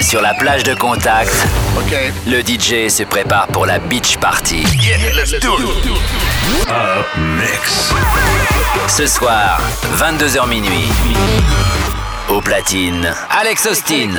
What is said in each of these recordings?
Sur la plage de Contact, le DJ se prépare pour la beach party. Ce soir, 22h minuit. Au platine, Alex Austin.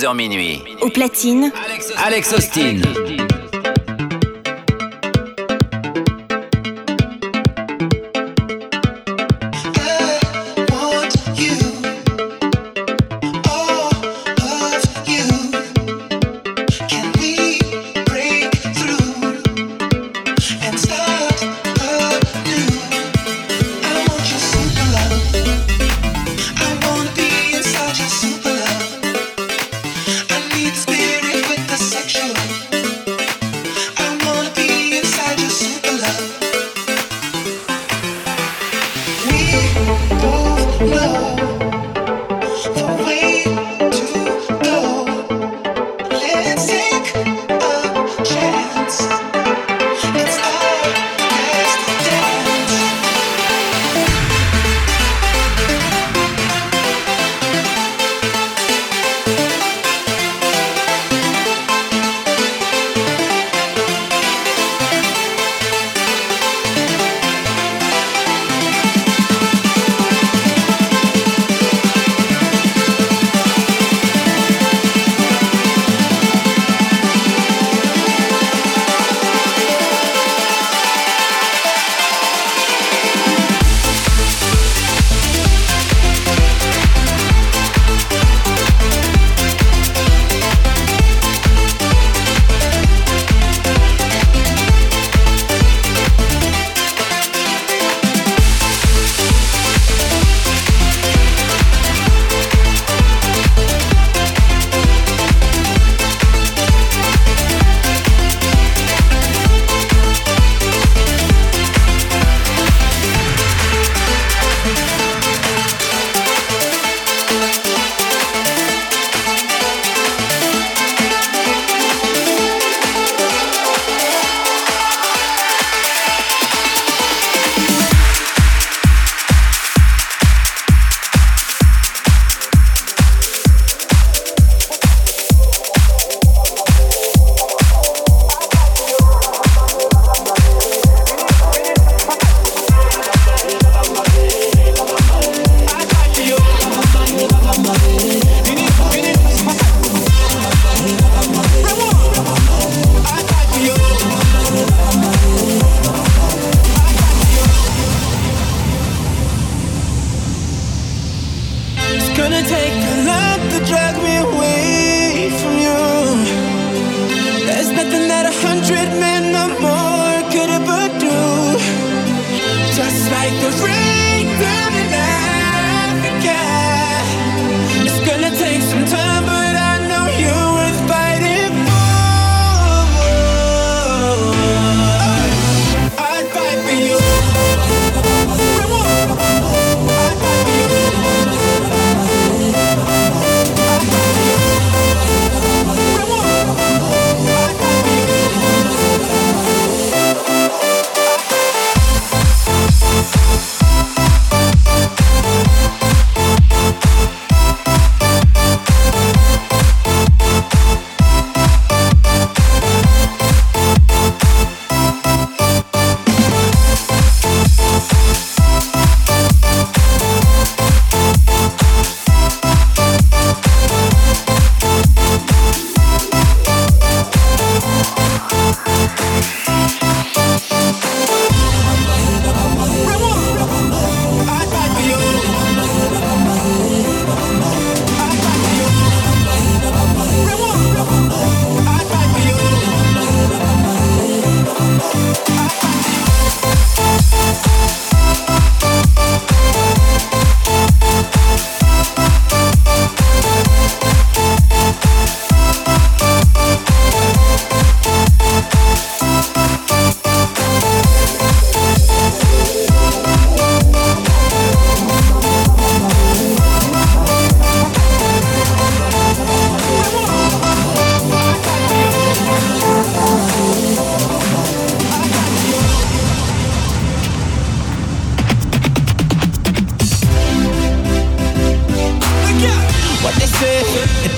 22h minuit. Au platine, Alex Austin. want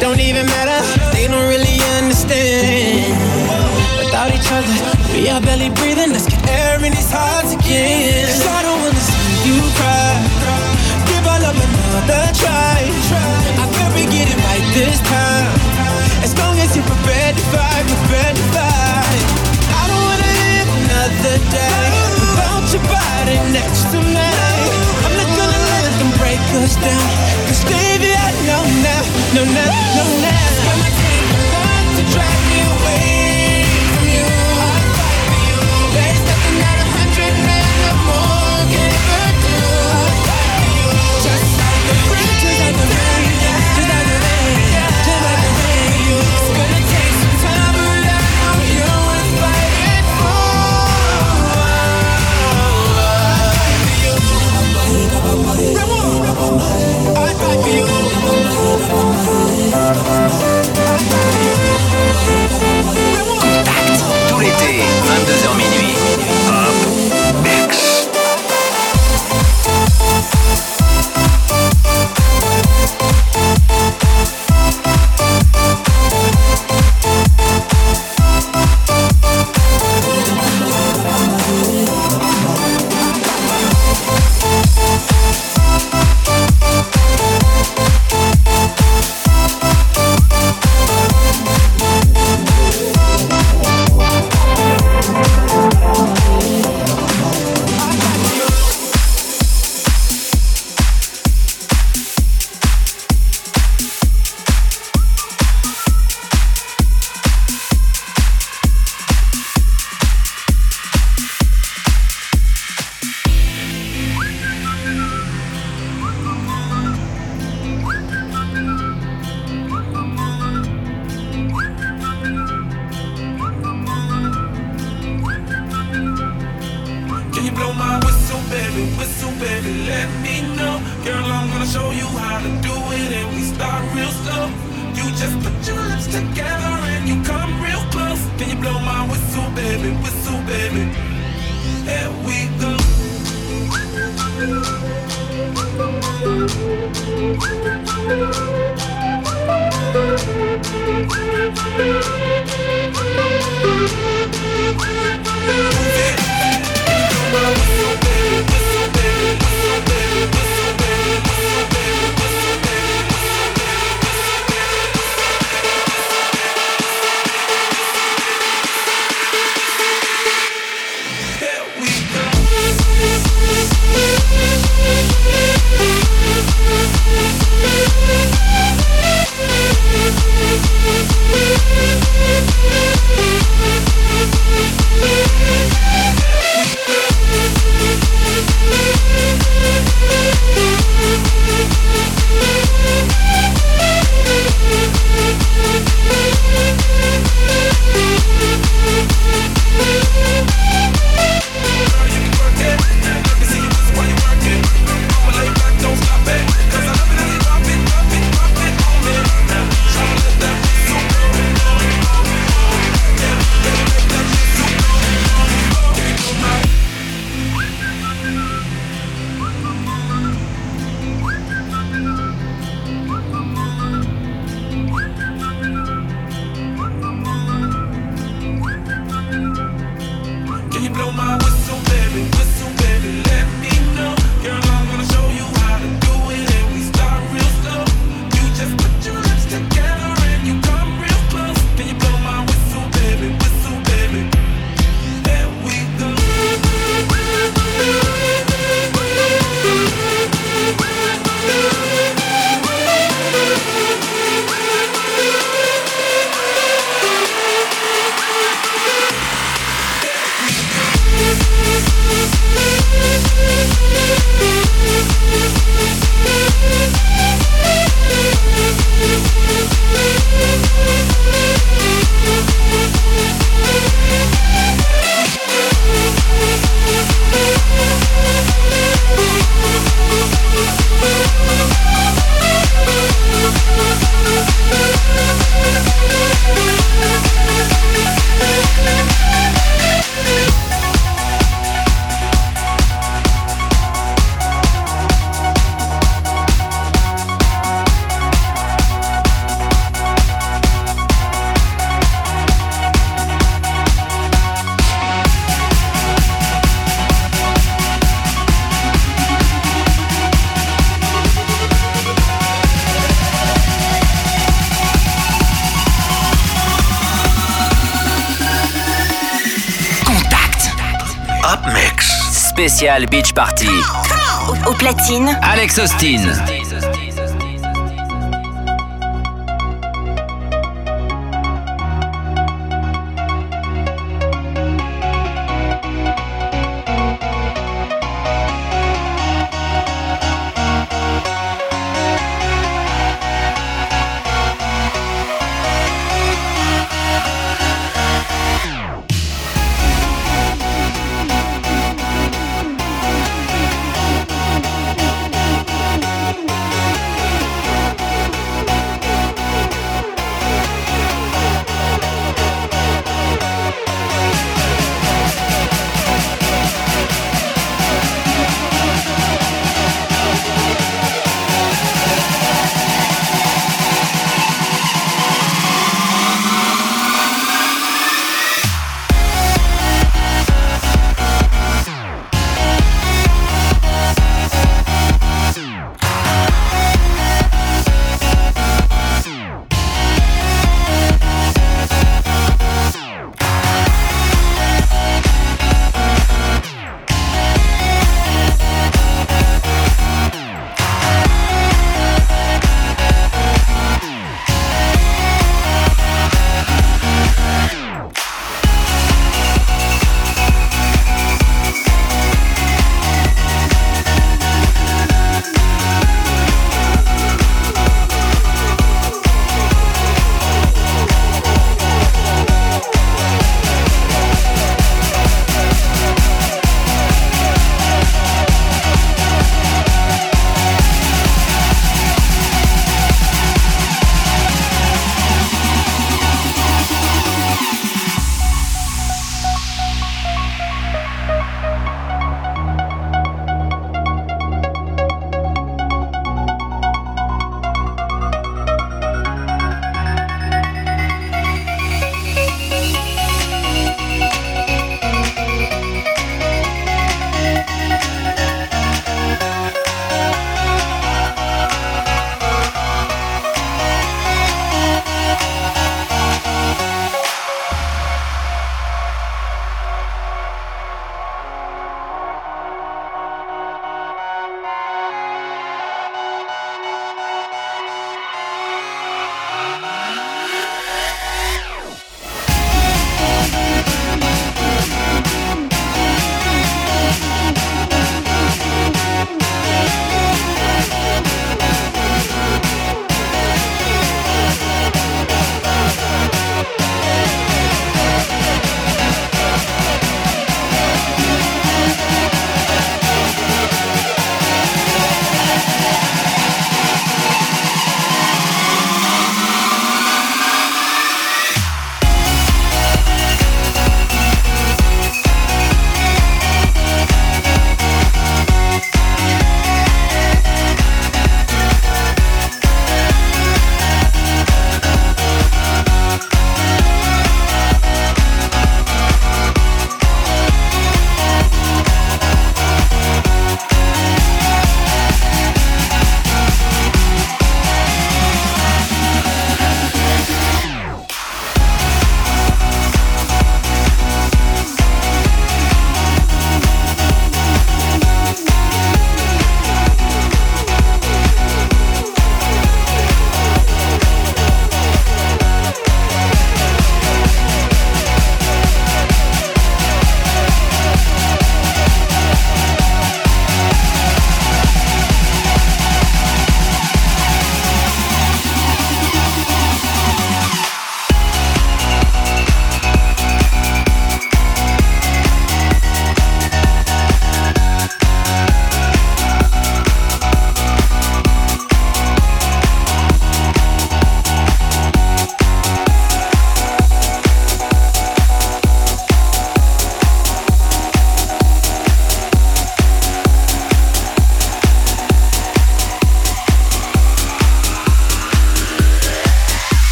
don't even matter. They don't really understand. Without each other, we are barely breathing. Let's get air in these hearts again. 'Cause I don't wanna see you cry. Give our love another try. I will be getting right this time. As long as you're prepared to fight, prepared to fight. I don't wanna live another day without your body next to me. I'm not gonna let them break us down. Now, no, no, no, Tout l'été, 22h minuit. Spécial Beach Party. Au platine, Alex Austin.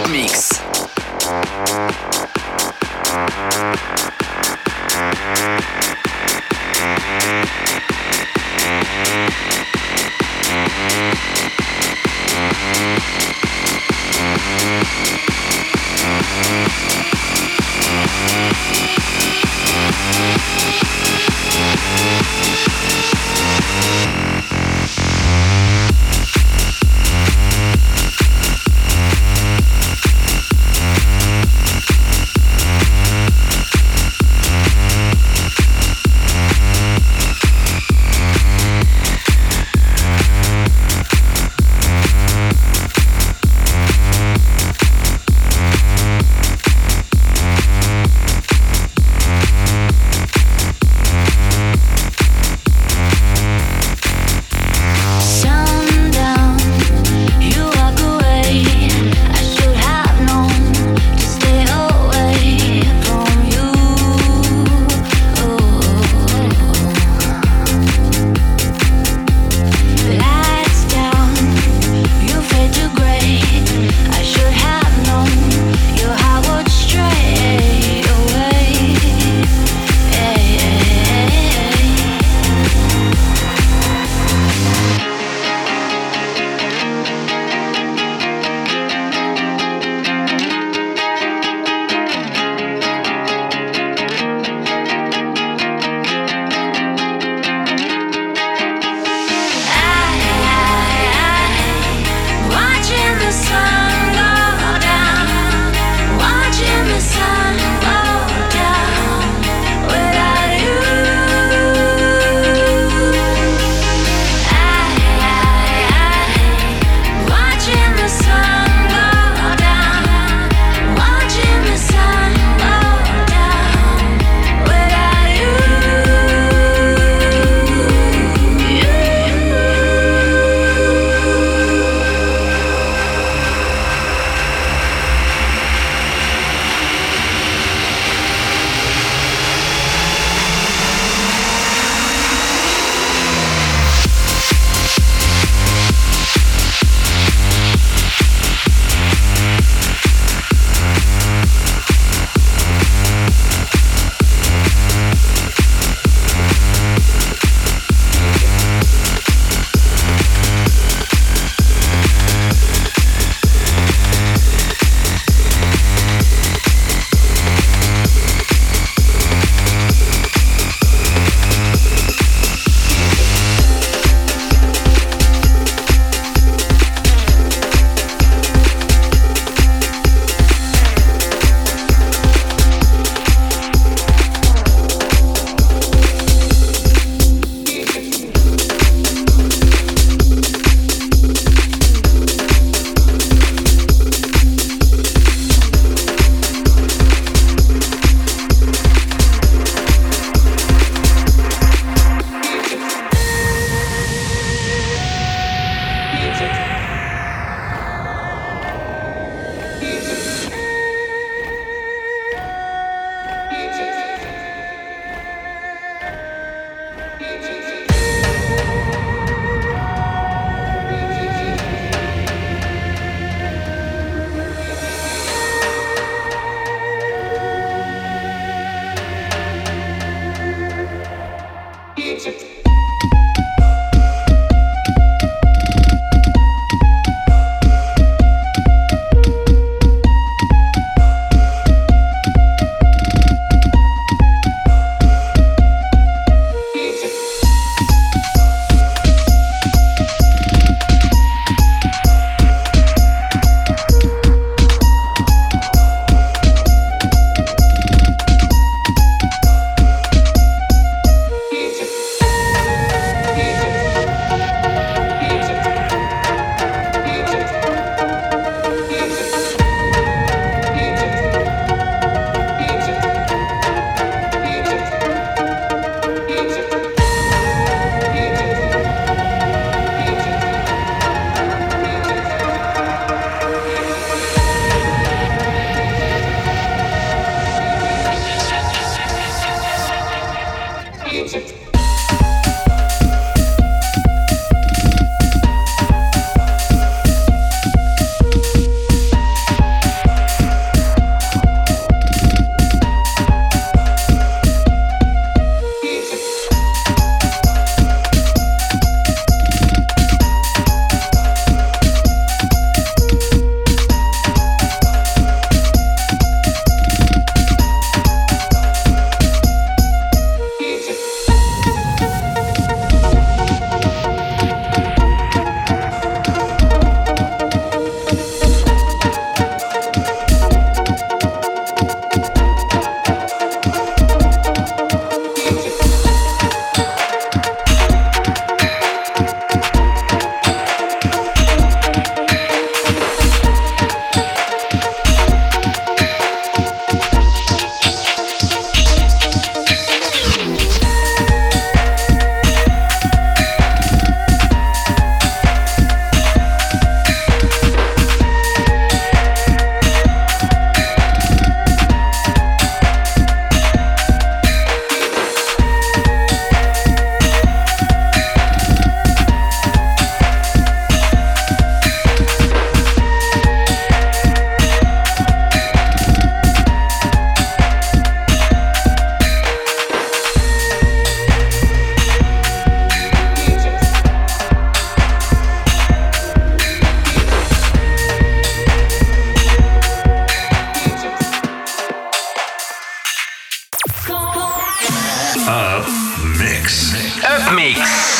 Mix.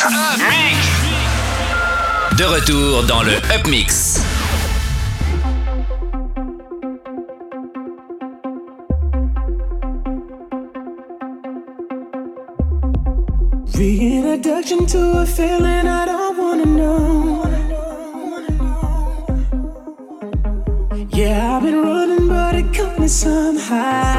Mix. De retour dans le Up Mix. Reintroduction to a feeling I don't wanna know. Yeah, I've been running, but it caught me somehow.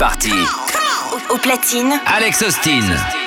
Party. Au, au platine, Alex Austin.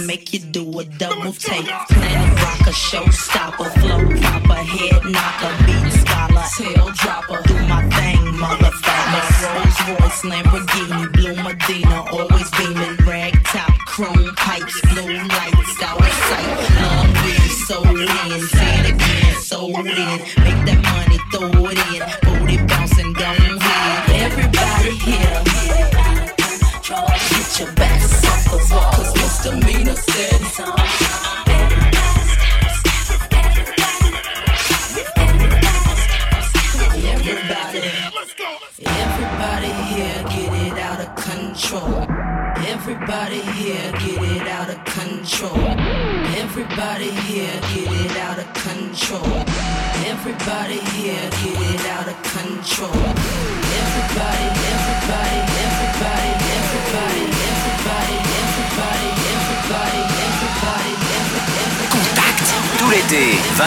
Make you do a double take. Planet rocker, showstopper, flow popper, head knocker.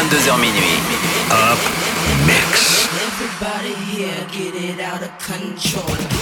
22h minuit. Up Mix. Everybody here get it out of control.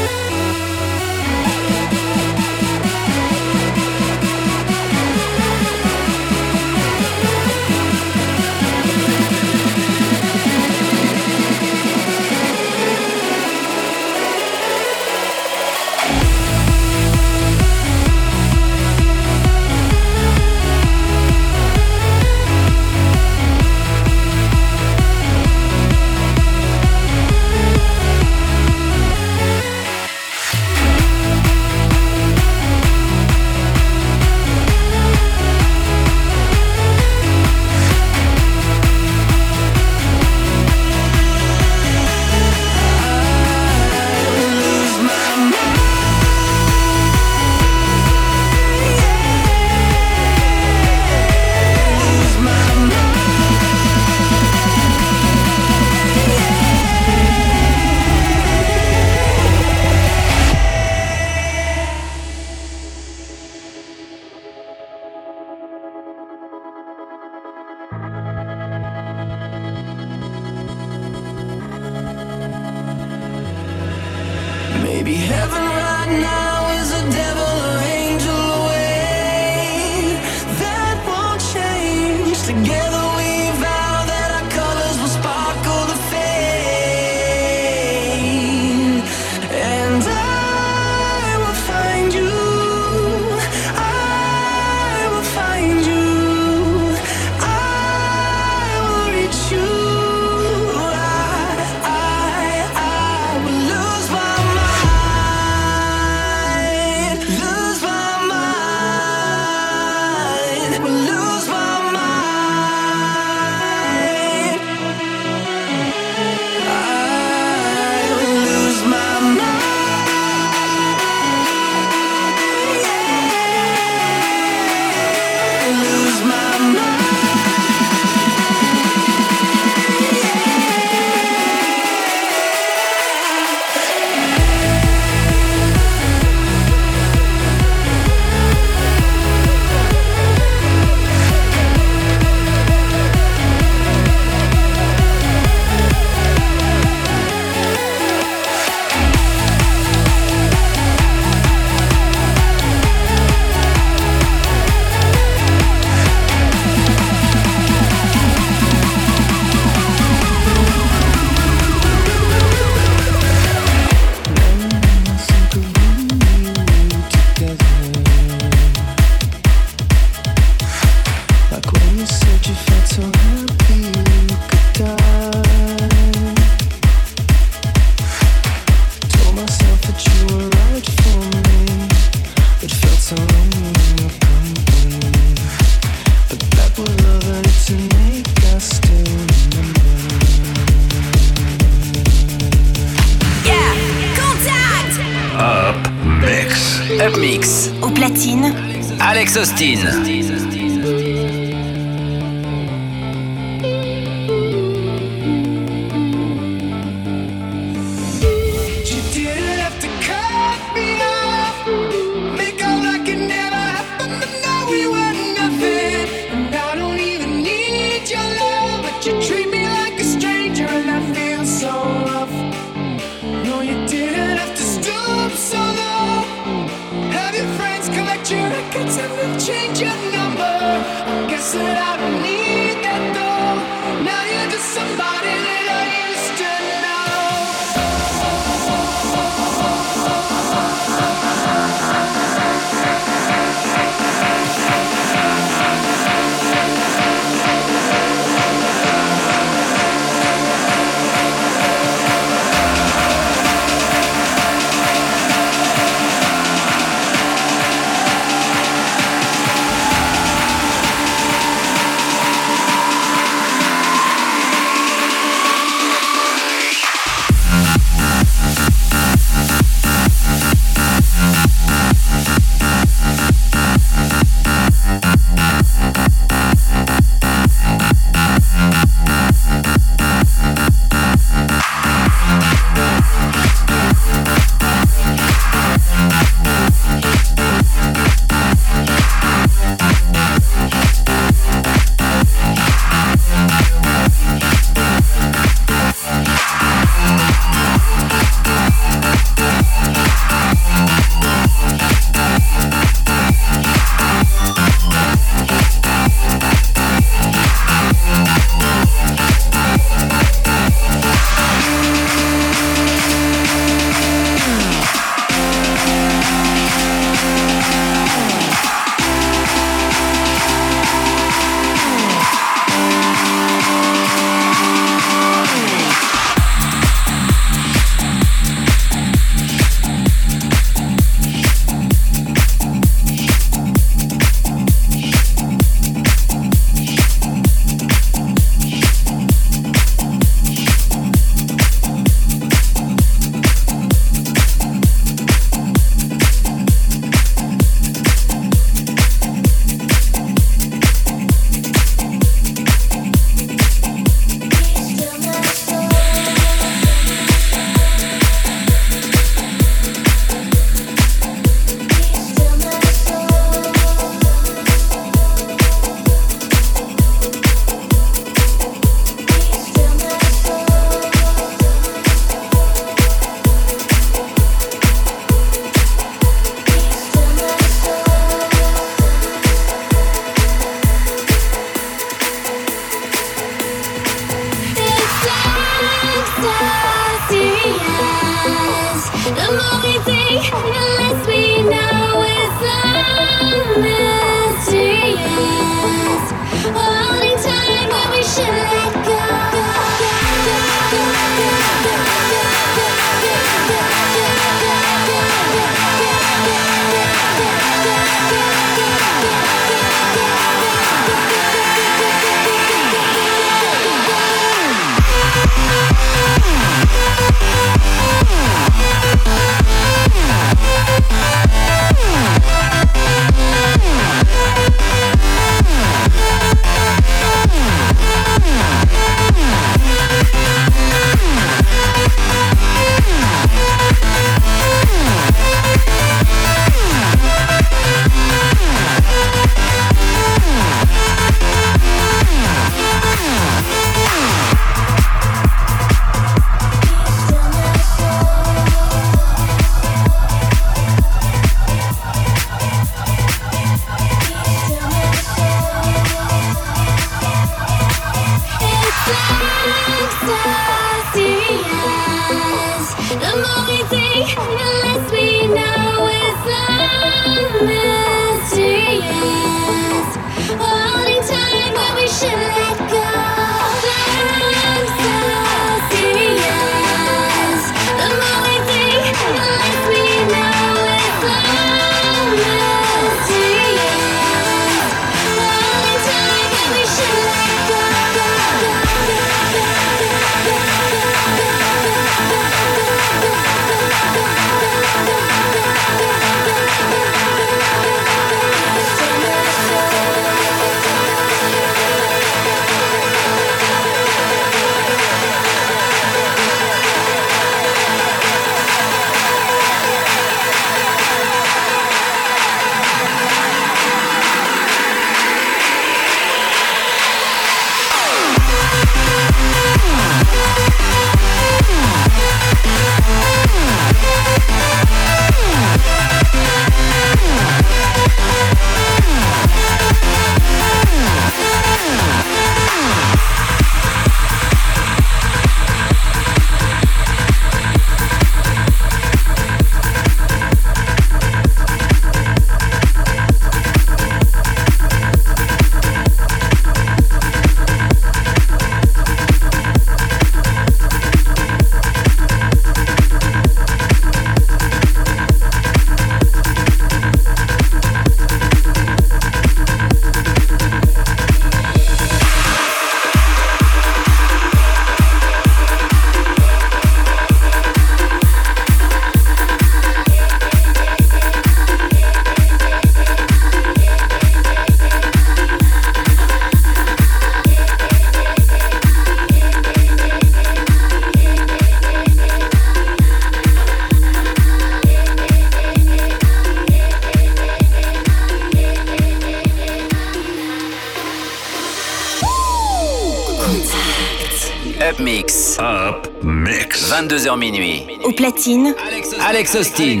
Au platine, Alex Austin. Alex Austin.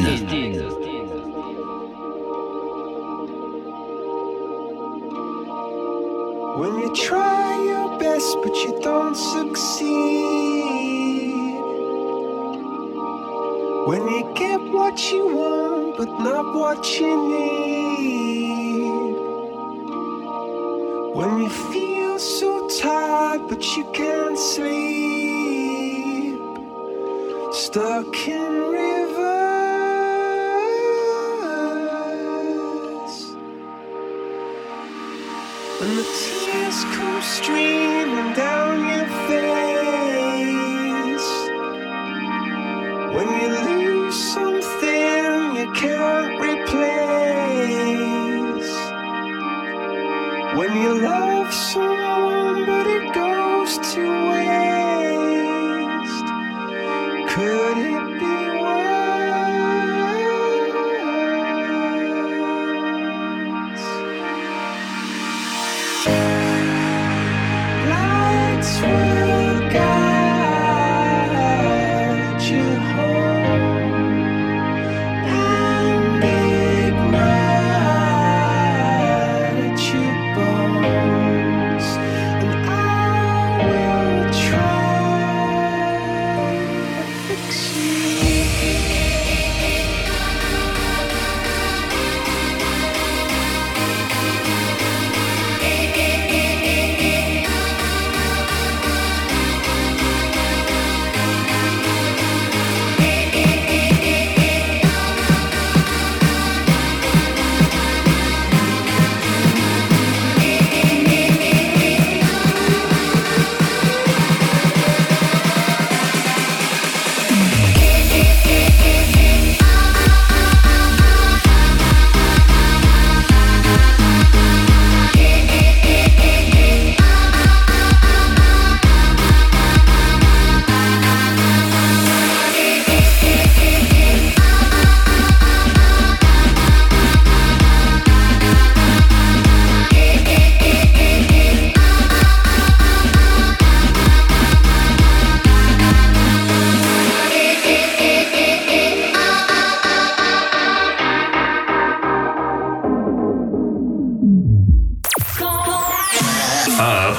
Up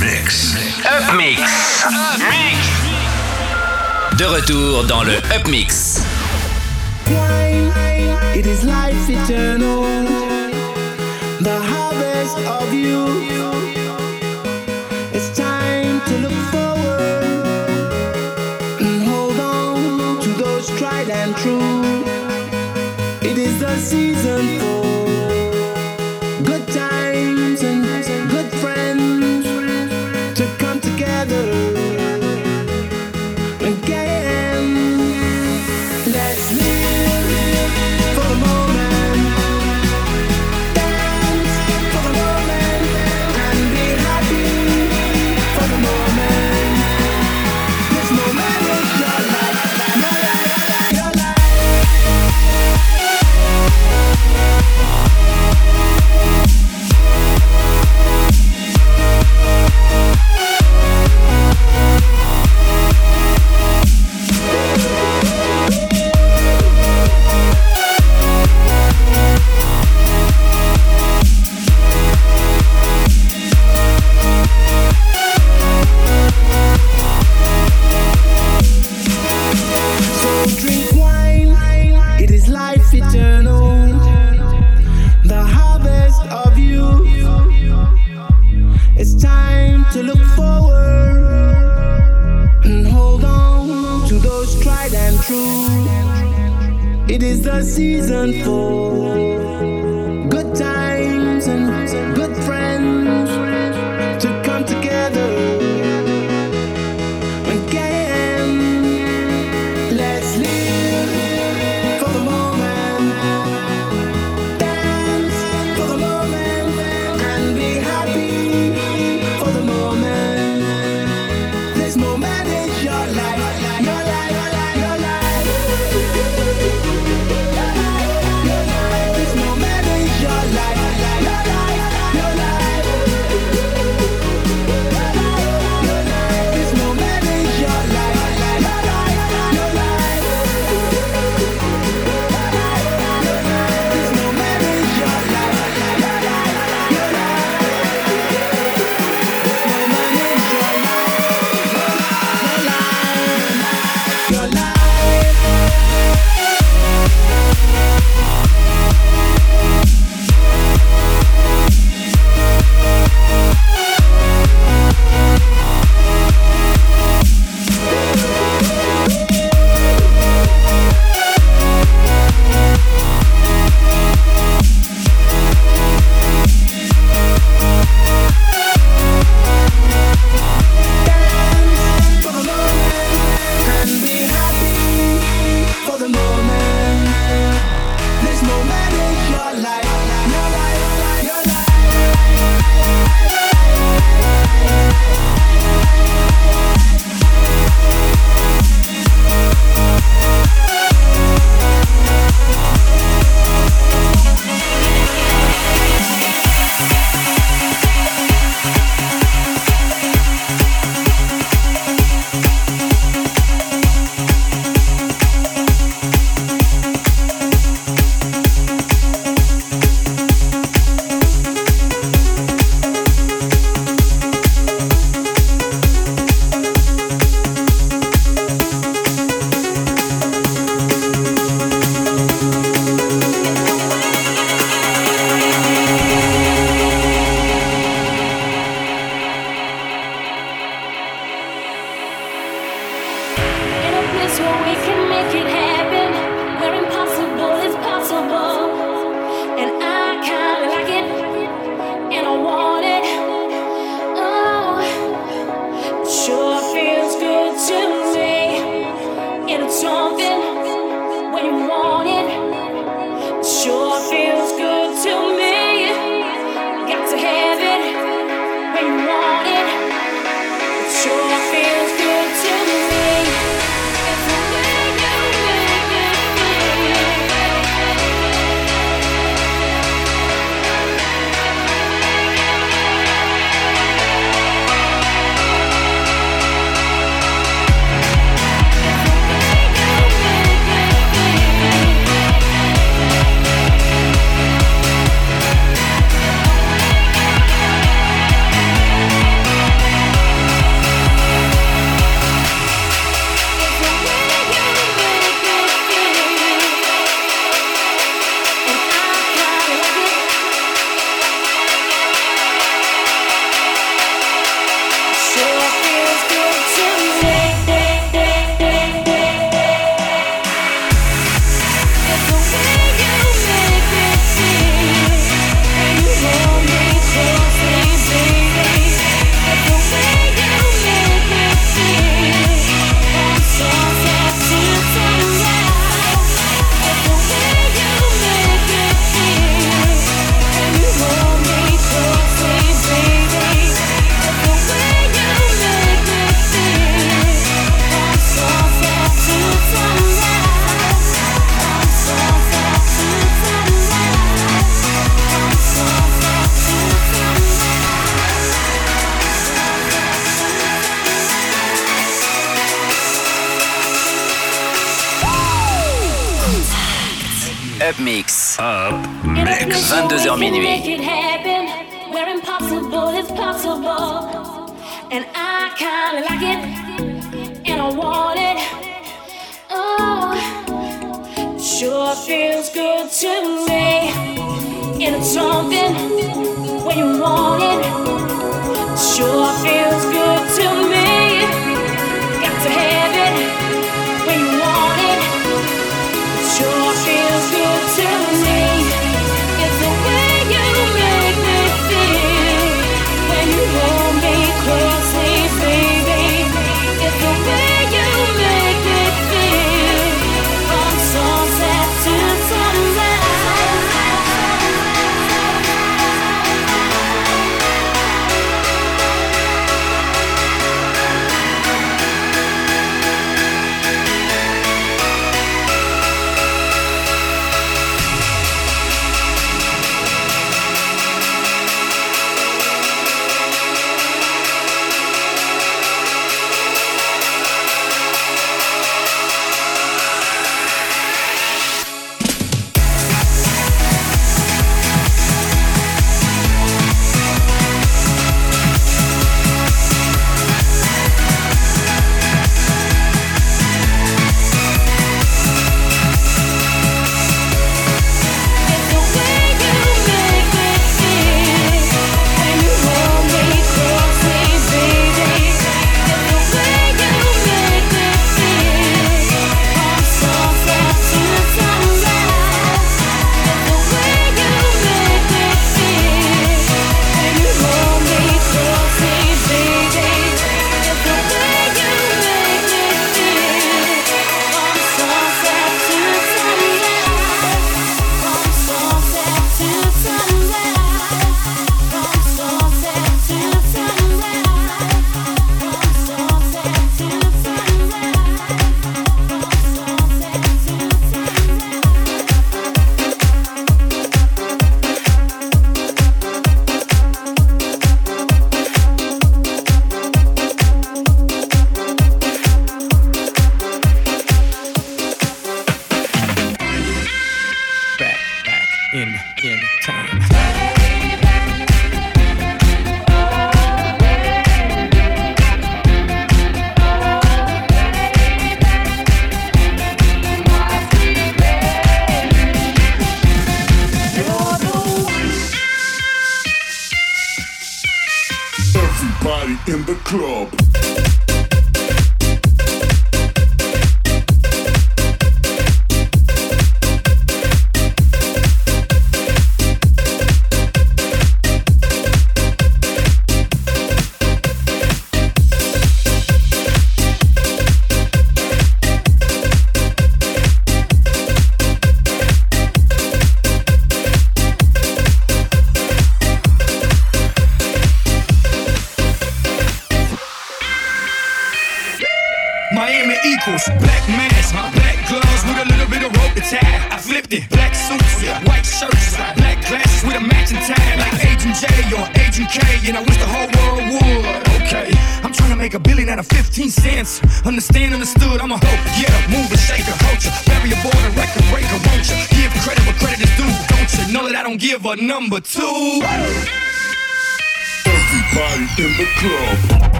Mix. Up Mix. Up Mix. De retour dans le Up Mix. It is life eternal. The harvest of you. It's time to look forward and hold on to those tried and true. It is the season for.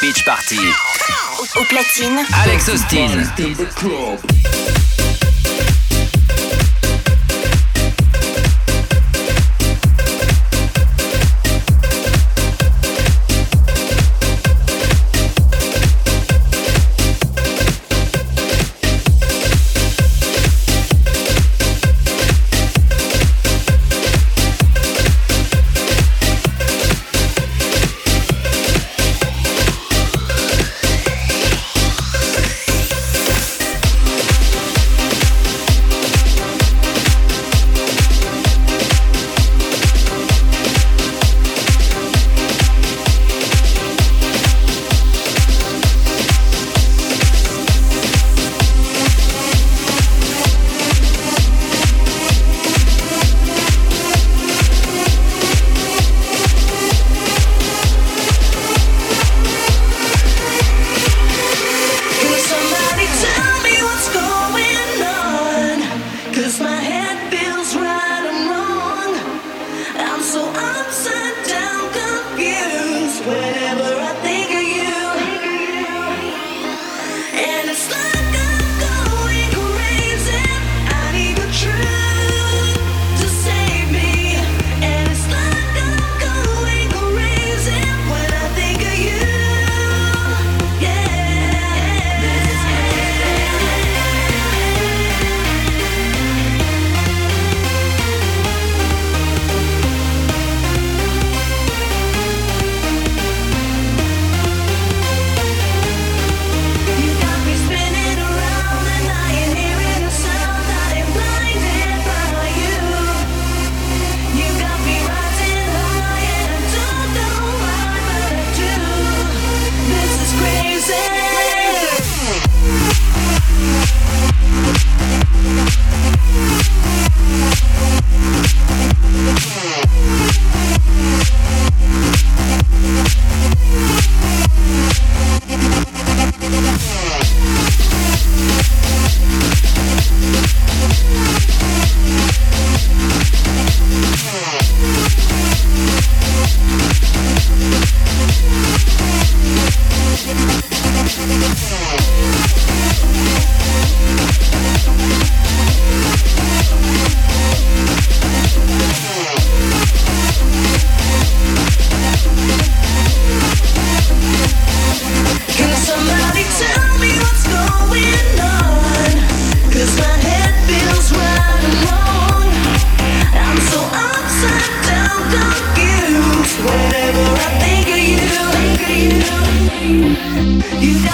Beach Party. Au platine, Alex Austin. You,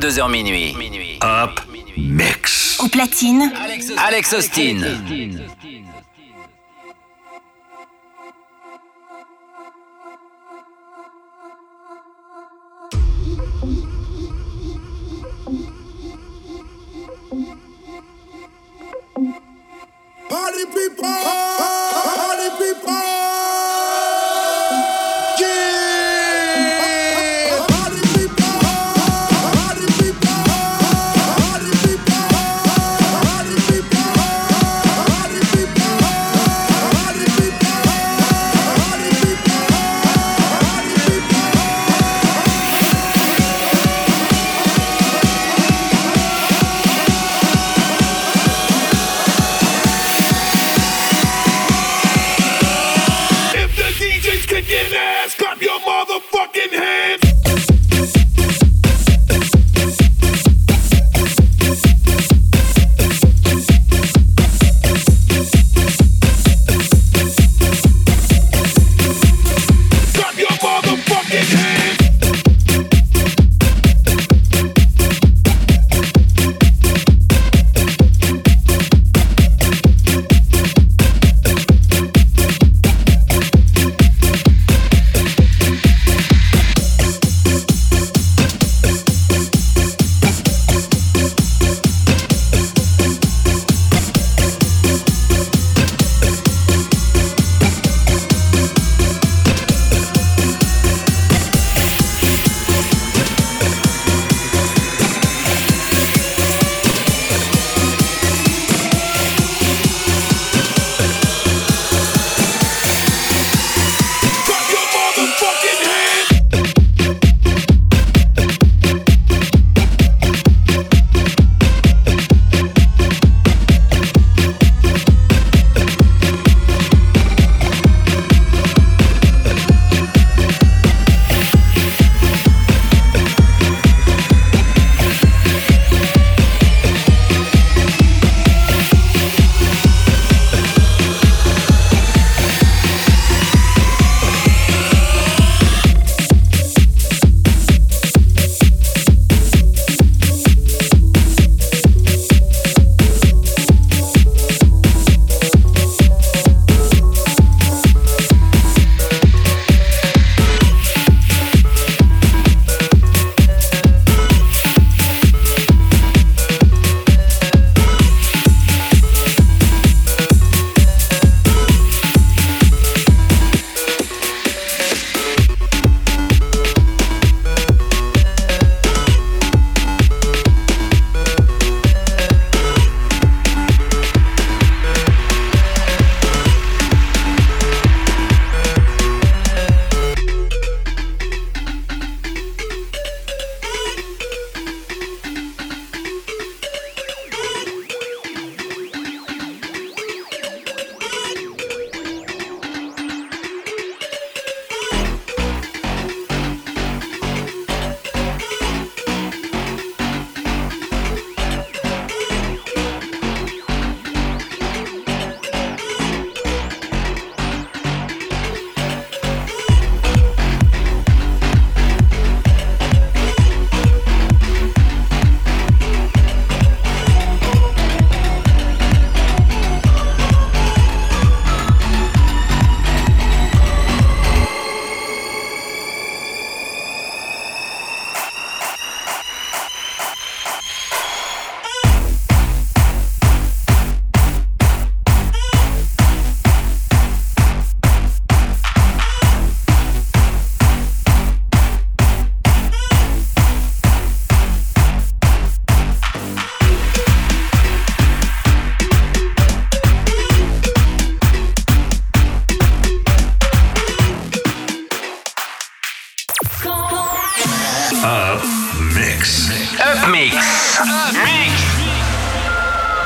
22h minuit. Hop, mix. Au platine, Alex Austin. Alex Austin.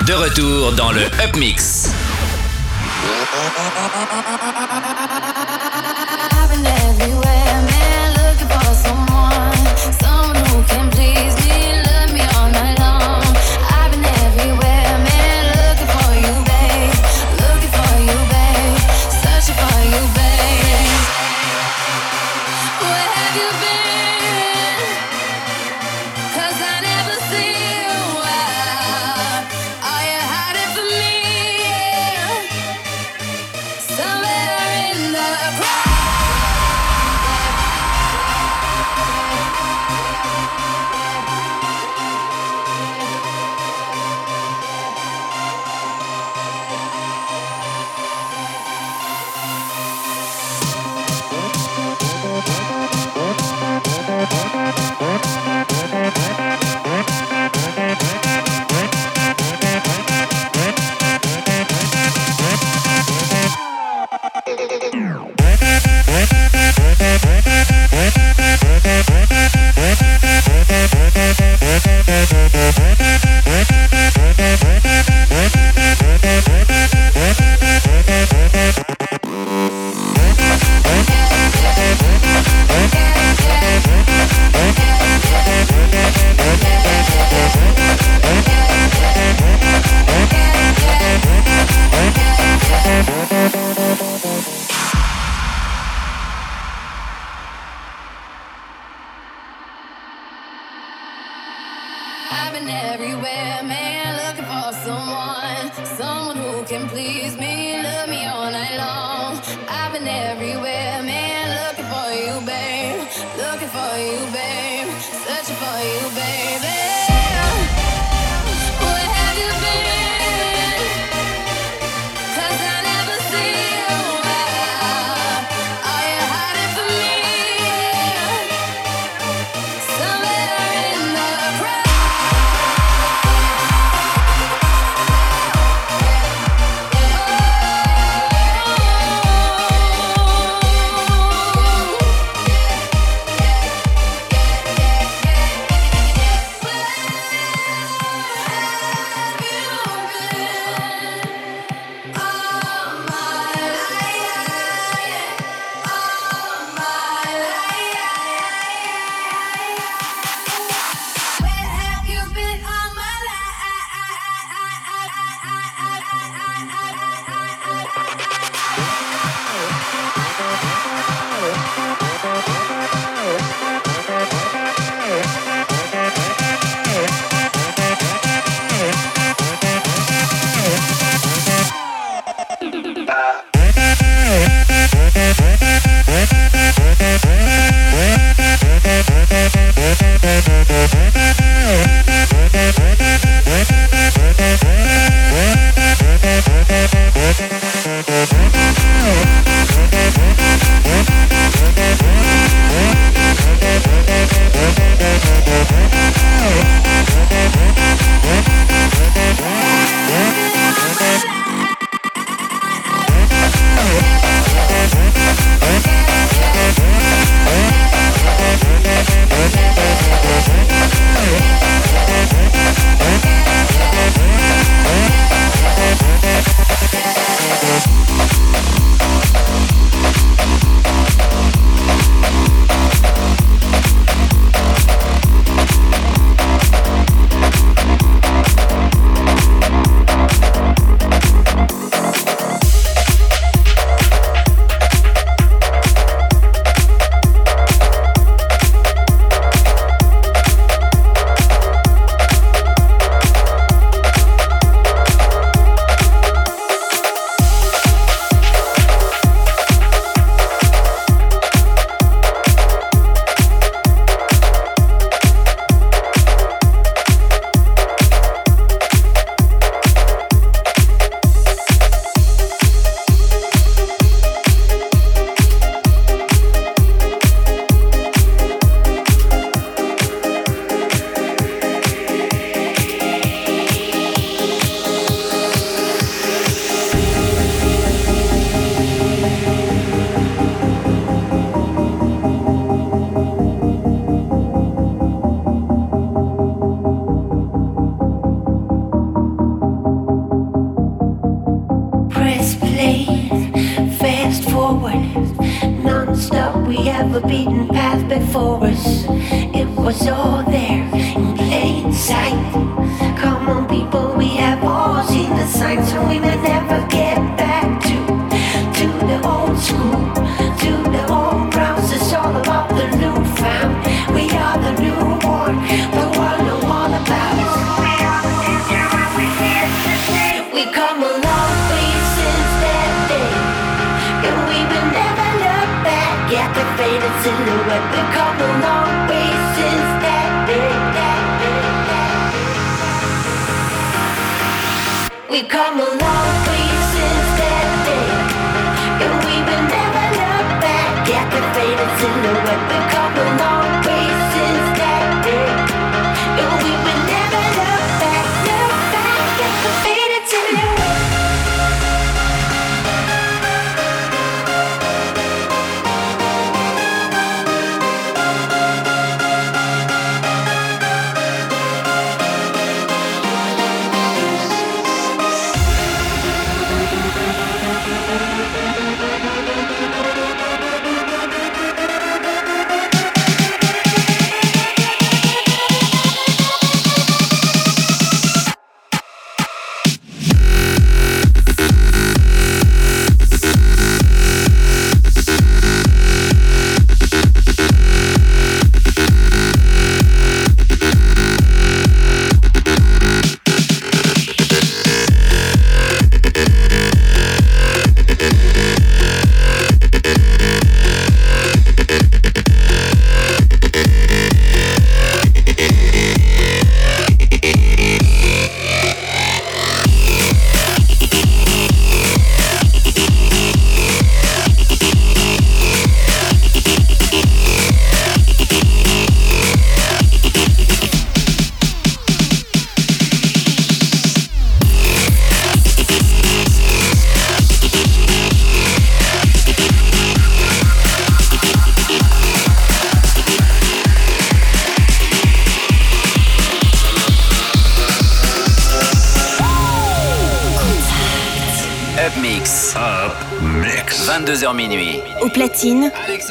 De retour dans le Upmix.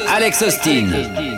Alex Austin.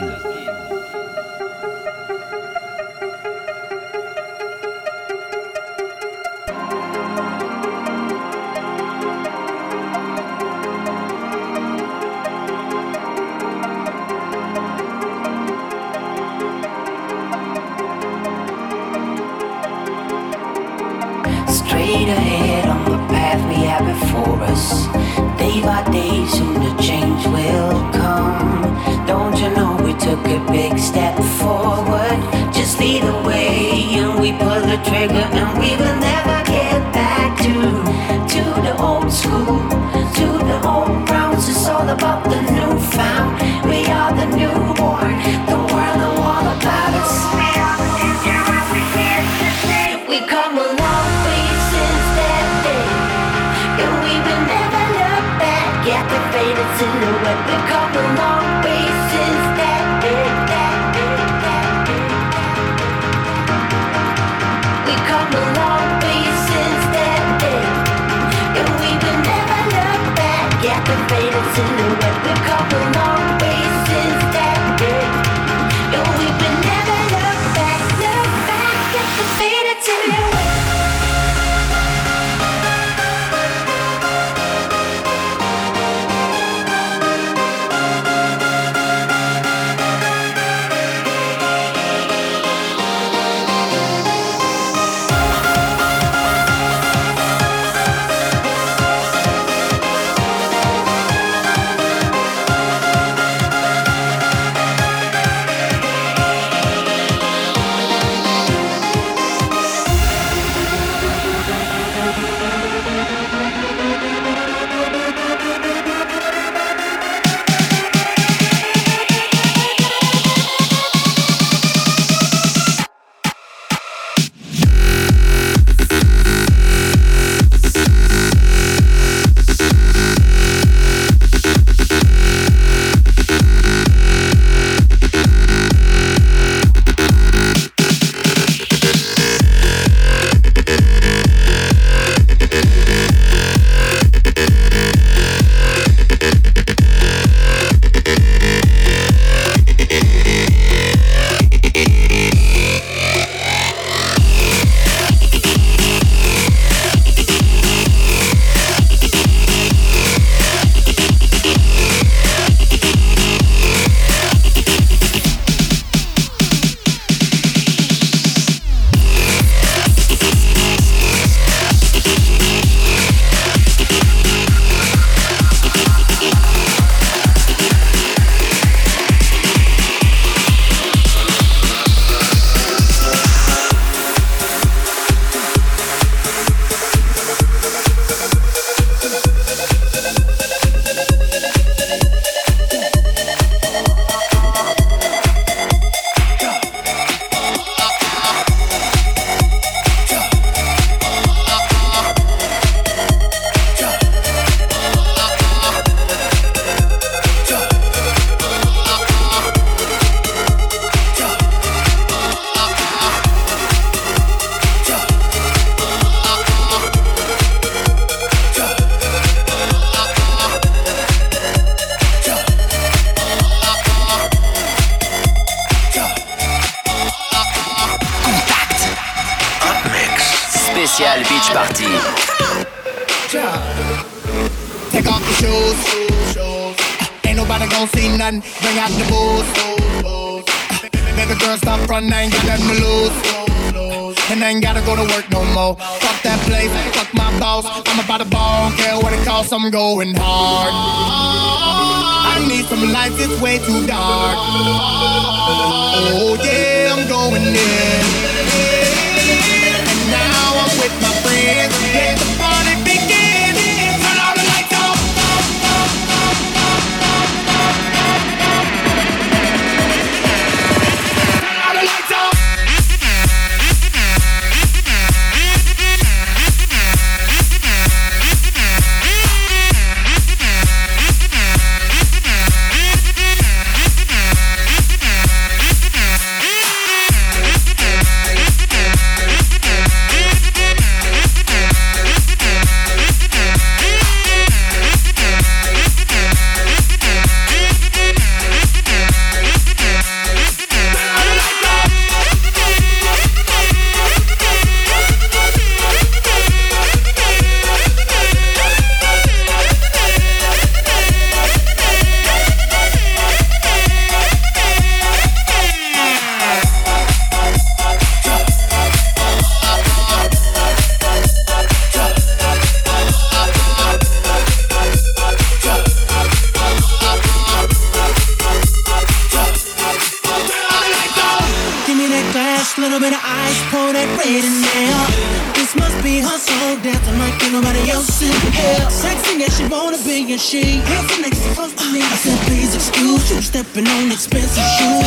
You, stepping on expensive shoes.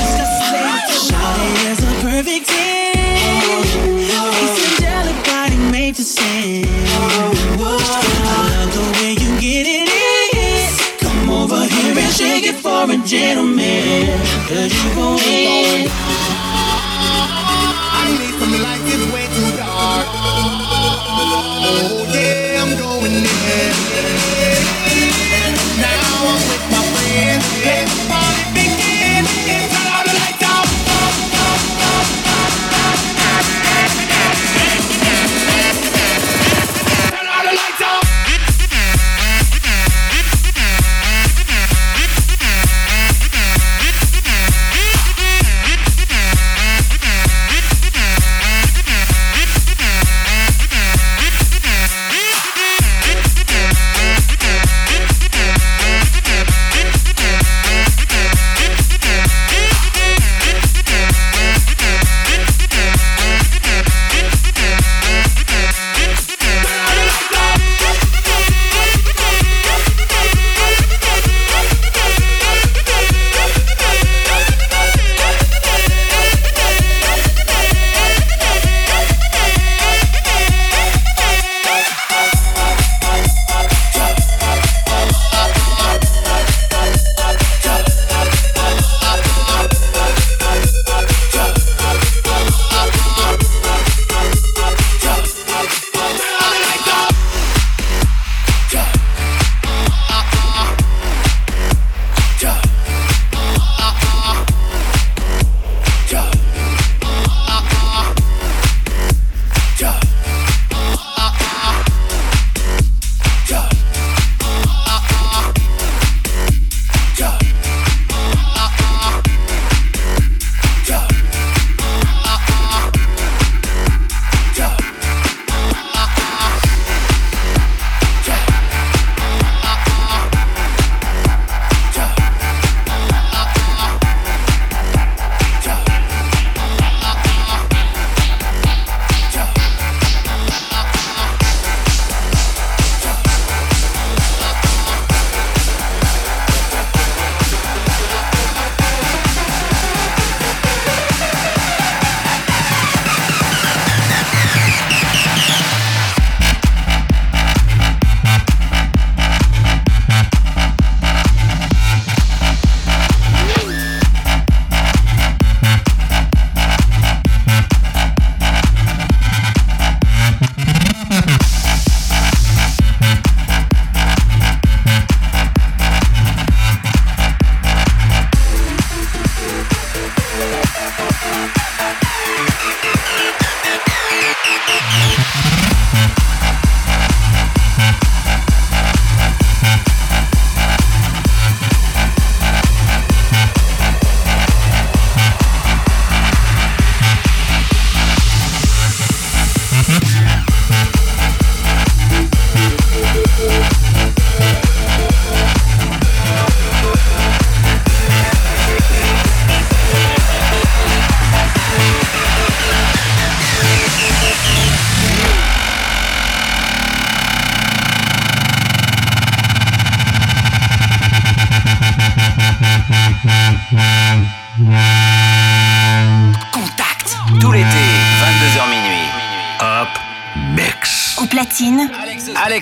Shawty has a perfect ten. It's angelic body made to sin. I love the way you get it in. Come over here and shake it for a gentleman. Cause you gon' win. I need some light, it's way too dark. Oh yeah, I'm going in.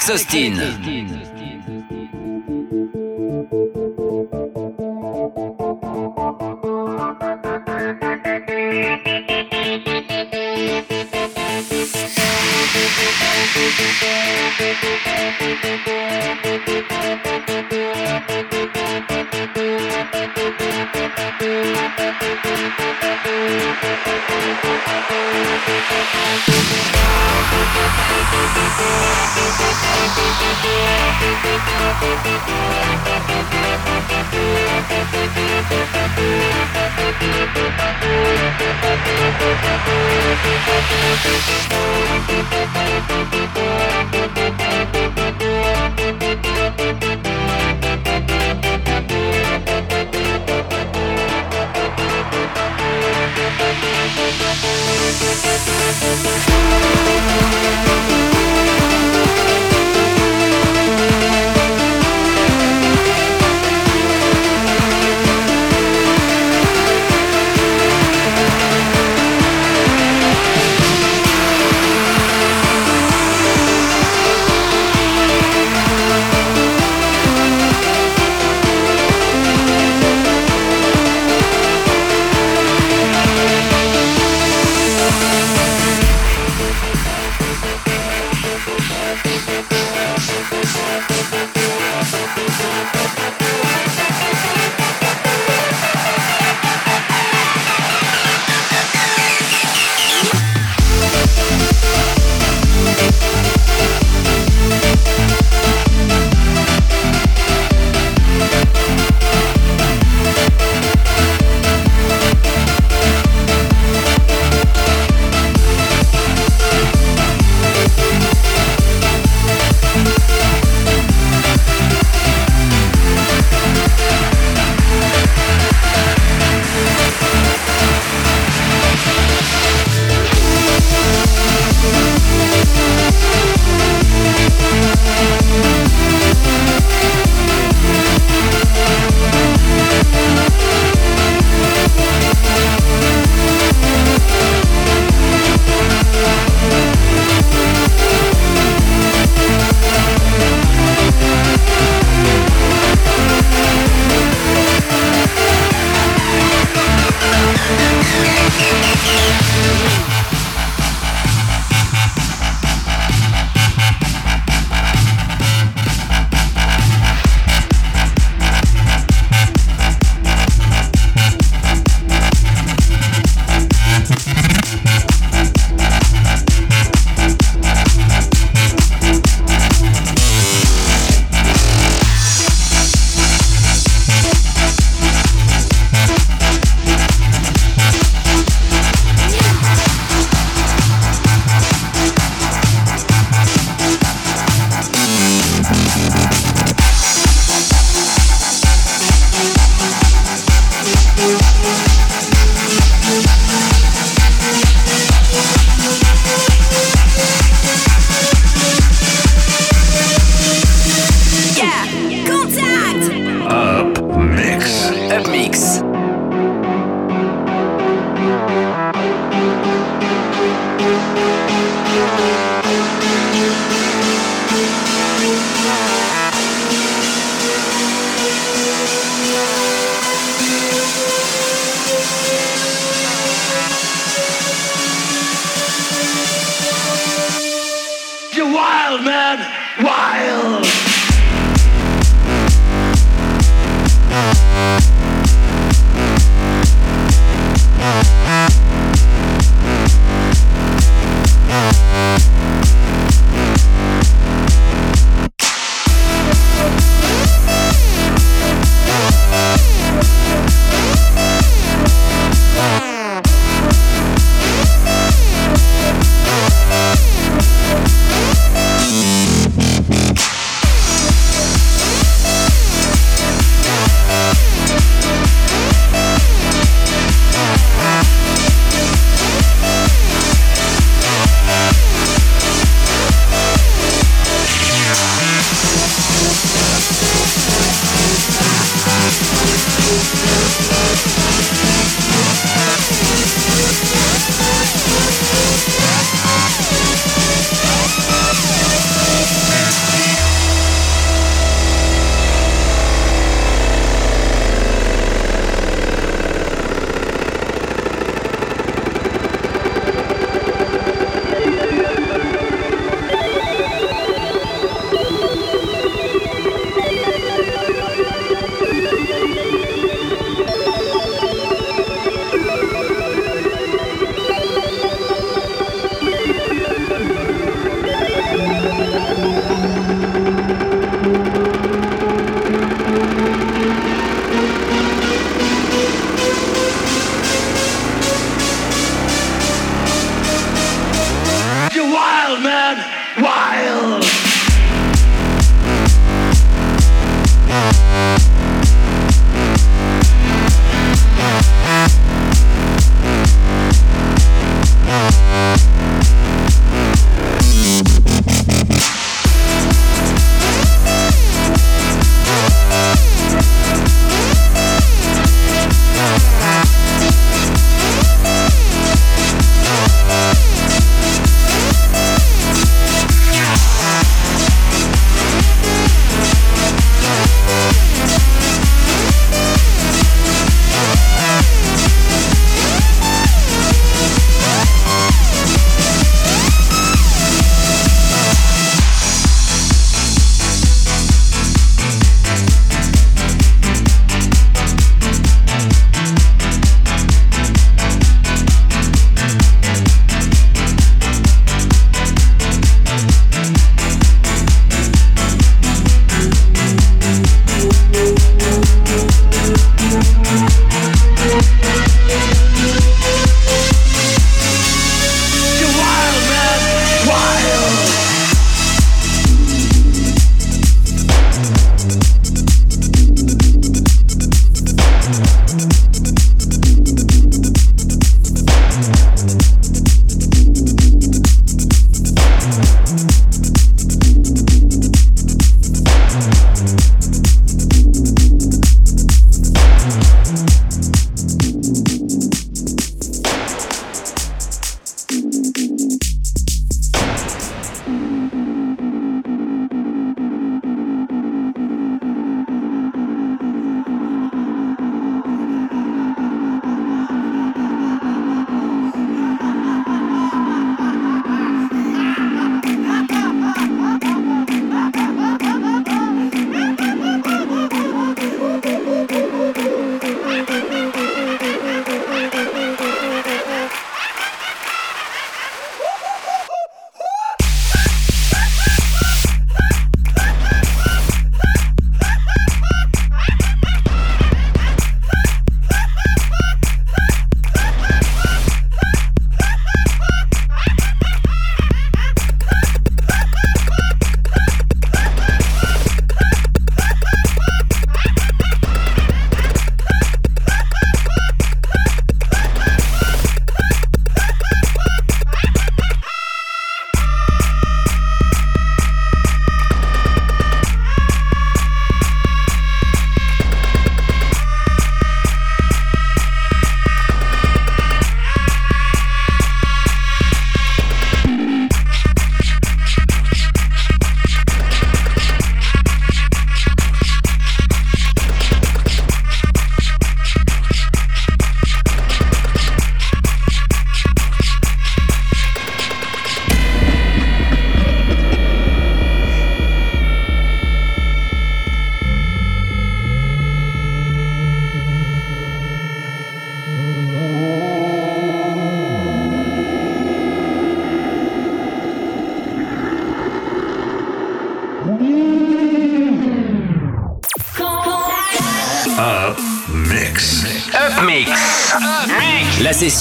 Alex Austin.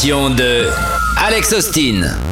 De Alex Austin.